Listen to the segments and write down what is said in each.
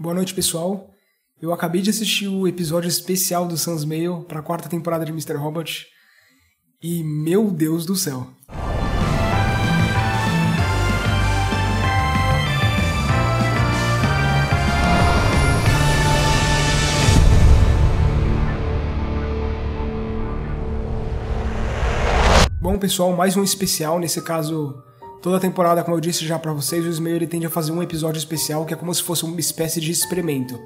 Boa noite, pessoal. Eu acabei de assistir o episódio especial do Sans Mail para a quarta temporada de Mr. Robot e meu Deus do céu. Bom, pessoal, mais um especial, nesse caso Toda temporada, como eu disse já para vocês, o Ismael ele tende a fazer um episódio especial que é como se fosse uma espécie de experimento.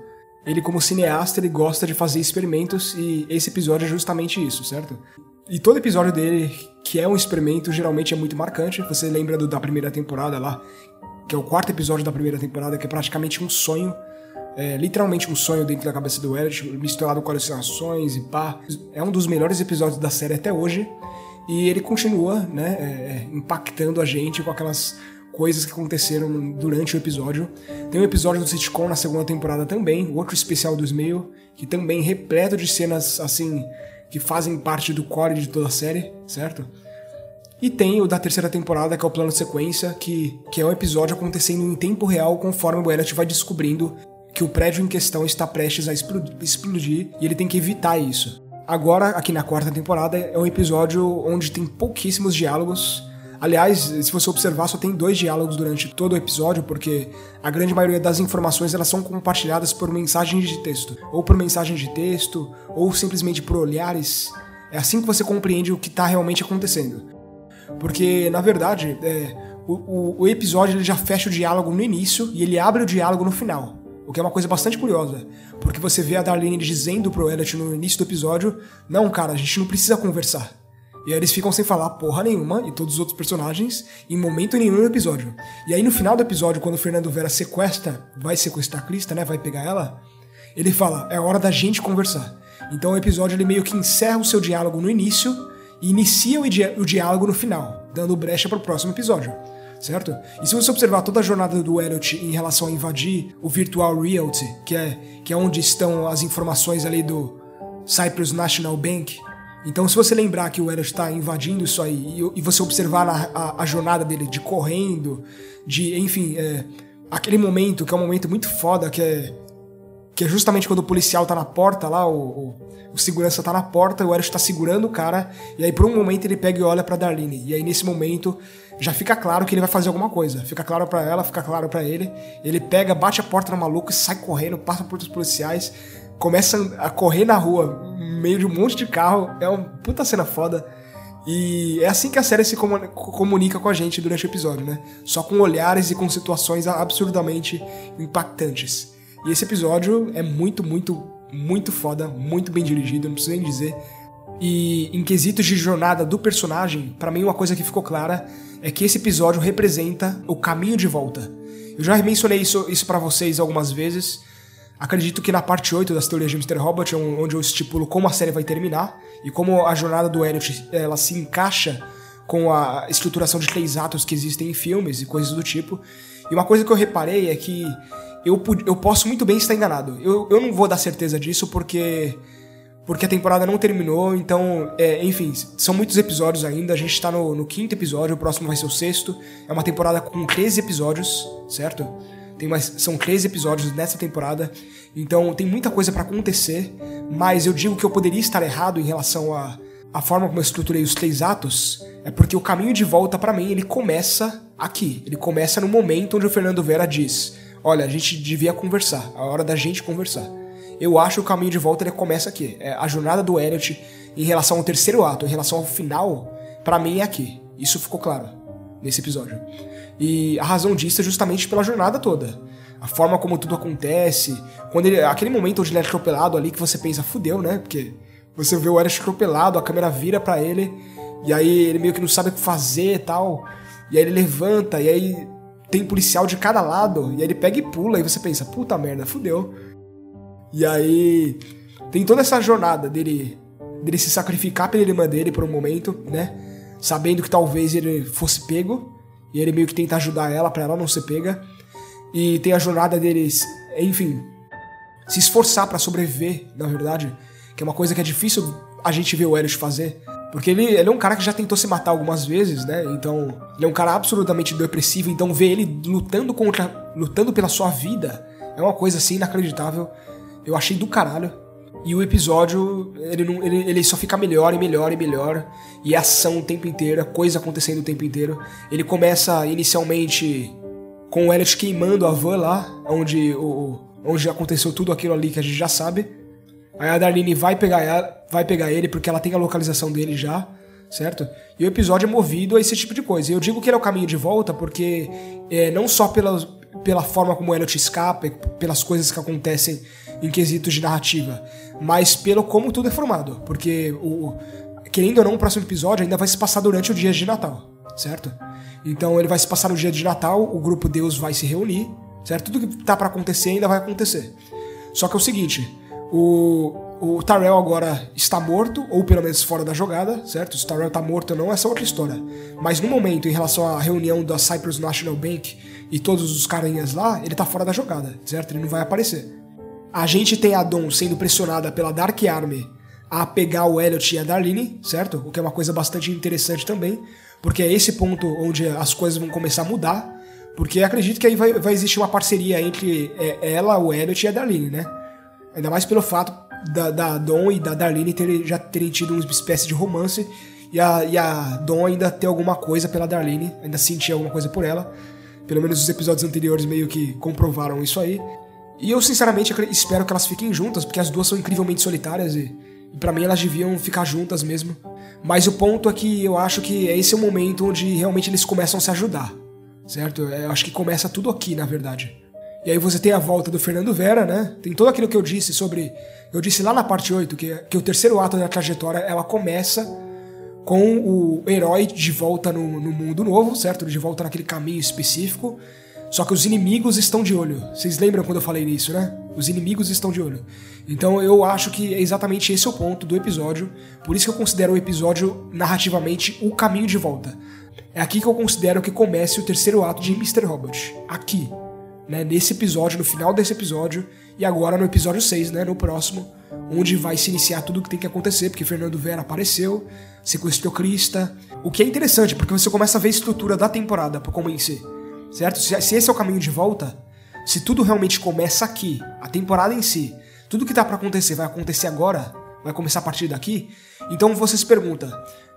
Ele, como cineasta, ele gosta de fazer experimentos e esse episódio é justamente isso, certo? E todo episódio dele, que é um experimento, geralmente é muito marcante. Você lembra do, da primeira temporada lá, que é o quarto episódio da primeira temporada, que é praticamente um sonho. É literalmente um sonho dentro da cabeça do Elliot, misturado com alucinações e pá. É um dos melhores episódios da série até hoje. E ele continua, né, é, é, impactando a gente com aquelas coisas que aconteceram durante o episódio. Tem um episódio do sitcom na segunda temporada também, outro especial do Smail, que também repleto de cenas assim que fazem parte do core de toda a série, certo? E tem o da terceira temporada, que é o plano sequência, que, que é um episódio acontecendo em tempo real conforme o Elliot vai descobrindo que o prédio em questão está prestes a explodir e ele tem que evitar isso. Agora, aqui na quarta temporada, é um episódio onde tem pouquíssimos diálogos. Aliás, se você observar, só tem dois diálogos durante todo o episódio, porque a grande maioria das informações elas são compartilhadas por mensagens de texto, ou por mensagens de texto, ou simplesmente por olhares. É assim que você compreende o que está realmente acontecendo. Porque, na verdade, é, o, o, o episódio ele já fecha o diálogo no início e ele abre o diálogo no final. O que é uma coisa bastante curiosa, porque você vê a Darlene dizendo pro Elliot no início do episódio: Não, cara, a gente não precisa conversar. E aí eles ficam sem falar porra nenhuma, e todos os outros personagens, em momento nenhum no episódio. E aí no final do episódio, quando o Fernando Vera sequestra, vai sequestrar a Krista, né? Vai pegar ela, ele fala: É hora da gente conversar. Então o episódio ele meio que encerra o seu diálogo no início e inicia o, di o diálogo no final, dando brecha pro próximo episódio certo? E se você observar toda a jornada do Elliot em relação a invadir o Virtual Realty, que é, que é onde estão as informações ali do Cyprus National Bank, então se você lembrar que o Elliot está invadindo isso aí e, e você observar a, a, a, jornada dele de correndo, de, enfim, é, aquele momento que é um momento muito foda, que é que é justamente quando o policial tá na porta lá, o, o, o segurança tá na porta, o Elliot tá segurando o cara, e aí por um momento ele pega e olha pra Darlene. E aí nesse momento já fica claro que ele vai fazer alguma coisa. Fica claro para ela, fica claro para ele. Ele pega, bate a porta no maluco e sai correndo, passa por outros policiais, começa a correr na rua, meio de um monte de carro. É uma puta cena foda. E é assim que a série se comunica com a gente durante o episódio, né? Só com olhares e com situações absurdamente impactantes. E esse episódio é muito, muito, muito foda, muito bem dirigido, não preciso nem dizer. E em quesitos de jornada do personagem, para mim uma coisa que ficou clara é que esse episódio representa o caminho de volta. Eu já mencionei isso, isso para vocês algumas vezes. Acredito que na parte 8 das teorias de Mr. Robot, onde eu estipulo como a série vai terminar e como a jornada do Elliot ela se encaixa com a estruturação de três atos que existem em filmes e coisas do tipo. E uma coisa que eu reparei é que eu, eu posso muito bem estar enganado. Eu, eu não vou dar certeza disso porque porque a temporada não terminou, então, é, enfim, são muitos episódios ainda. A gente tá no, no, quinto episódio, o próximo vai ser o sexto. É uma temporada com 13 episódios, certo? Tem mais, são 13 episódios nessa temporada, então tem muita coisa para acontecer. Mas eu digo que eu poderia estar errado em relação a a forma como eu estruturei os três atos é porque o caminho de volta para mim ele começa aqui. Ele começa no momento onde o Fernando Vera diz: Olha, a gente devia conversar, a hora da gente conversar eu acho que o caminho de volta ele começa aqui. É a jornada do Elliot em relação ao terceiro ato, em relação ao final, para mim é aqui. Isso ficou claro nesse episódio. E a razão disso é justamente pela jornada toda. A forma como tudo acontece. Quando ele, aquele momento onde ele é atropelado ali que você pensa, fudeu, né? Porque você vê o Elliot atropelado, a câmera vira para ele, e aí ele meio que não sabe o que fazer e tal. E aí ele levanta, e aí tem policial de cada lado, e aí ele pega e pula, e você pensa, puta merda, fudeu. E aí tem toda essa jornada dele, dele se sacrificar pela irmã dele por um momento, né? Sabendo que talvez ele fosse pego. E ele meio que tenta ajudar ela para ela não ser pega. E tem a jornada deles, enfim, se esforçar para sobreviver, na verdade. Que é uma coisa que é difícil a gente ver o Elliot fazer. Porque ele, ele é um cara que já tentou se matar algumas vezes, né? Então, ele é um cara absolutamente depressivo. Então, ver ele lutando contra. lutando pela sua vida É uma coisa assim inacreditável. Eu achei do caralho. E o episódio, ele, não, ele, ele só fica melhor e melhor e melhor. E é ação o tempo inteiro, é coisa acontecendo o tempo inteiro. Ele começa inicialmente com o Elliot queimando a van lá, onde, o, onde aconteceu tudo aquilo ali que a gente já sabe. Aí a Darlene vai pegar, ela, vai pegar ele porque ela tem a localização dele já, certo? E o episódio é movido a esse tipo de coisa. E eu digo que ele é o caminho de volta porque é, não só pela, pela forma como o Elliot escapa, pelas coisas que acontecem em quesitos de narrativa, mas pelo como tudo é formado. Porque, o, querendo ou não, o próximo episódio ainda vai se passar durante o dia de Natal, certo? Então ele vai se passar no dia de Natal, o grupo Deus vai se reunir, certo? Tudo que tá para acontecer ainda vai acontecer. Só que é o seguinte, o, o Tyrell agora está morto, ou pelo menos fora da jogada, certo? Se o Tyrell tá morto ou não, essa é outra história. Mas no momento, em relação à reunião da Cyprus National Bank e todos os carinhas lá, ele tá fora da jogada, certo? Ele não vai aparecer. A gente tem a Dawn sendo pressionada pela Dark Army a pegar o Elliot e a Darlene, certo? O que é uma coisa bastante interessante também, porque é esse ponto onde as coisas vão começar a mudar, porque acredito que aí vai, vai existir uma parceria entre é, ela, o Elliot e a Darlene, né? Ainda mais pelo fato da, da Dawn e da Darlene ter, já terem tido uma espécie de romance e a, e a Dawn ainda ter alguma coisa pela Darlene, ainda sentir alguma coisa por ela. Pelo menos os episódios anteriores meio que comprovaram isso aí. E eu, sinceramente, espero que elas fiquem juntas, porque as duas são incrivelmente solitárias e, e para mim elas deviam ficar juntas mesmo. Mas o ponto é que eu acho que esse é o momento onde realmente eles começam a se ajudar, certo? Eu acho que começa tudo aqui, na verdade. E aí você tem a volta do Fernando Vera, né? Tem todo aquilo que eu disse sobre. Eu disse lá na parte 8 que, que o terceiro ato da trajetória ela começa com o herói de volta no, no mundo novo, certo? De volta naquele caminho específico. Só que os inimigos estão de olho. Vocês lembram quando eu falei nisso, né? Os inimigos estão de olho. Então eu acho que é exatamente esse o ponto do episódio. Por isso que eu considero o episódio narrativamente o caminho de volta. É aqui que eu considero que comece o terceiro ato de Mr. Robot. Aqui. Né? Nesse episódio, no final desse episódio. E agora no episódio 6, né? No próximo. Onde vai se iniciar tudo o que tem que acontecer. Porque Fernando Vera apareceu. Sequestrou Krista. O que é interessante, porque você começa a ver a estrutura da temporada como em si certo? Se, se esse é o caminho de volta, se tudo realmente começa aqui, a temporada em si, tudo que tá para acontecer vai acontecer agora, vai começar a partir daqui, então você se pergunta,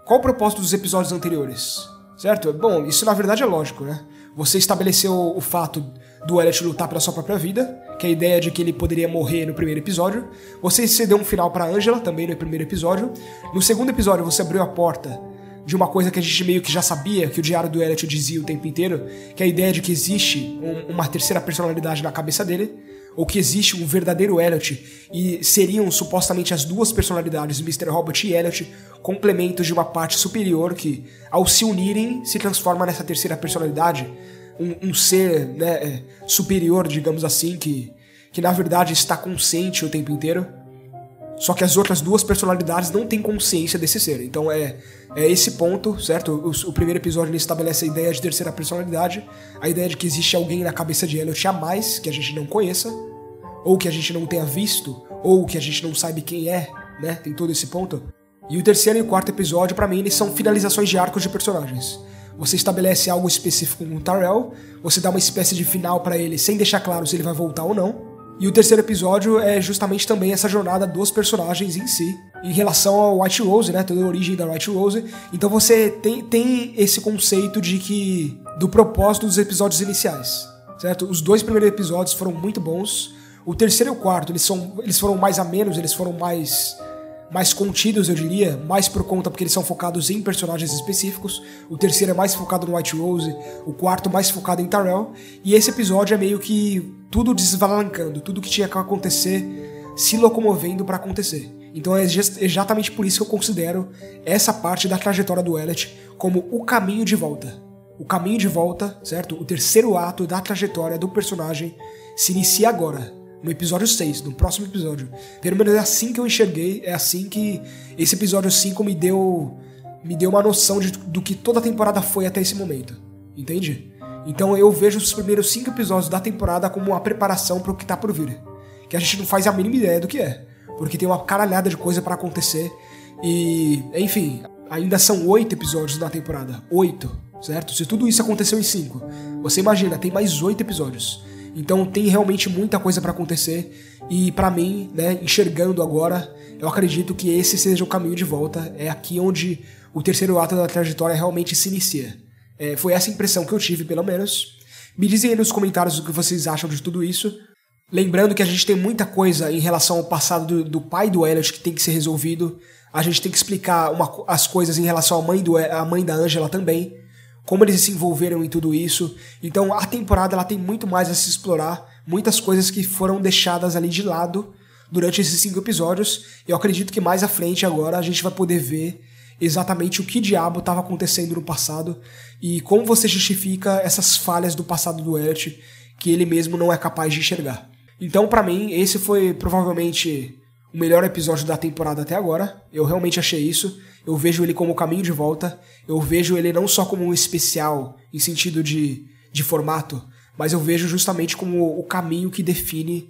qual o propósito dos episódios anteriores? Certo? Bom, isso na verdade é lógico, né? Você estabeleceu o fato do Elliot lutar pela sua própria vida, que é a ideia de que ele poderia morrer no primeiro episódio. Você cedeu um final para Angela também no primeiro episódio. No segundo episódio você abriu a porta de uma coisa que a gente meio que já sabia, que o diário do Elliot dizia o tempo inteiro, que é a ideia de que existe um, uma terceira personalidade na cabeça dele, ou que existe um verdadeiro Elliot, e seriam supostamente as duas personalidades, Mr. Robot e Elliot, complementos de uma parte superior que, ao se unirem, se transforma nessa terceira personalidade, um, um ser né, é, superior, digamos assim, que, que na verdade está consciente o tempo inteiro. Só que as outras duas personalidades não têm consciência desse ser. Então é, é esse ponto, certo? O, o primeiro episódio ele estabelece a ideia de terceira personalidade, a ideia de que existe alguém na cabeça de Elliot a mais que a gente não conheça, ou que a gente não tenha visto, ou que a gente não sabe quem é, né? Tem todo esse ponto. E o terceiro e o quarto episódio, para mim, eles são finalizações de arcos de personagens. Você estabelece algo específico com o Tyrell, você dá uma espécie de final para ele sem deixar claro se ele vai voltar ou não. E o terceiro episódio é justamente também essa jornada dos personagens em si, em relação ao White Rose, né? Toda a origem da White Rose. Então você tem, tem esse conceito de que. do propósito dos episódios iniciais, certo? Os dois primeiros episódios foram muito bons. O terceiro e o quarto, eles, são, eles foram mais a menos, eles foram mais mais contidos, eu diria, mais por conta porque eles são focados em personagens específicos. O terceiro é mais focado no White Rose, o quarto mais focado em Tyrell, e esse episódio é meio que tudo desvalancando, tudo que tinha que acontecer se locomovendo para acontecer. Então é exatamente por isso que eu considero essa parte da trajetória do Elliot como o caminho de volta. O caminho de volta, certo? O terceiro ato da trajetória do personagem se inicia agora no episódio 6, no próximo episódio. Pelo menos é assim que eu enxerguei, é assim que esse episódio 5 me deu me deu uma noção de, do que toda a temporada foi até esse momento. Entende? Então eu vejo os primeiros cinco episódios da temporada como uma preparação para o que tá por vir. Que a gente não faz a mínima ideia do que é. Porque tem uma caralhada de coisa para acontecer. E, enfim, ainda são oito episódios na temporada. Oito, certo? Se tudo isso aconteceu em cinco, você imagina, tem mais oito episódios. Então tem realmente muita coisa para acontecer e para mim, né, enxergando agora, eu acredito que esse seja o caminho de volta. É aqui onde o terceiro ato da trajetória realmente se inicia. É, foi essa impressão que eu tive, pelo menos. Me dizem aí nos comentários o que vocês acham de tudo isso. Lembrando que a gente tem muita coisa em relação ao passado do, do pai do Elliot que tem que ser resolvido. A gente tem que explicar uma, as coisas em relação à mãe, do, à mãe da Angela também. Como eles se envolveram em tudo isso. Então a temporada ela tem muito mais a se explorar. Muitas coisas que foram deixadas ali de lado durante esses cinco episódios. Eu acredito que mais à frente agora a gente vai poder ver exatamente o que diabo estava acontecendo no passado e como você justifica essas falhas do passado do Elliot que ele mesmo não é capaz de enxergar. Então, para mim, esse foi provavelmente o melhor episódio da temporada até agora. Eu realmente achei isso. Eu vejo ele como o caminho de volta. Eu vejo ele não só como um especial em sentido de, de formato, mas eu vejo justamente como o caminho que define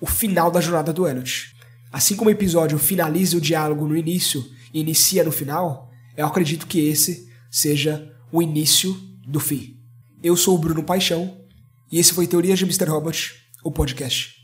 o final da jornada do Elliot. Assim como o episódio finaliza o diálogo no início e inicia no final, eu acredito que esse seja o início do fim. Eu sou o Bruno Paixão e esse foi Teorias de Mr. Robot, o podcast.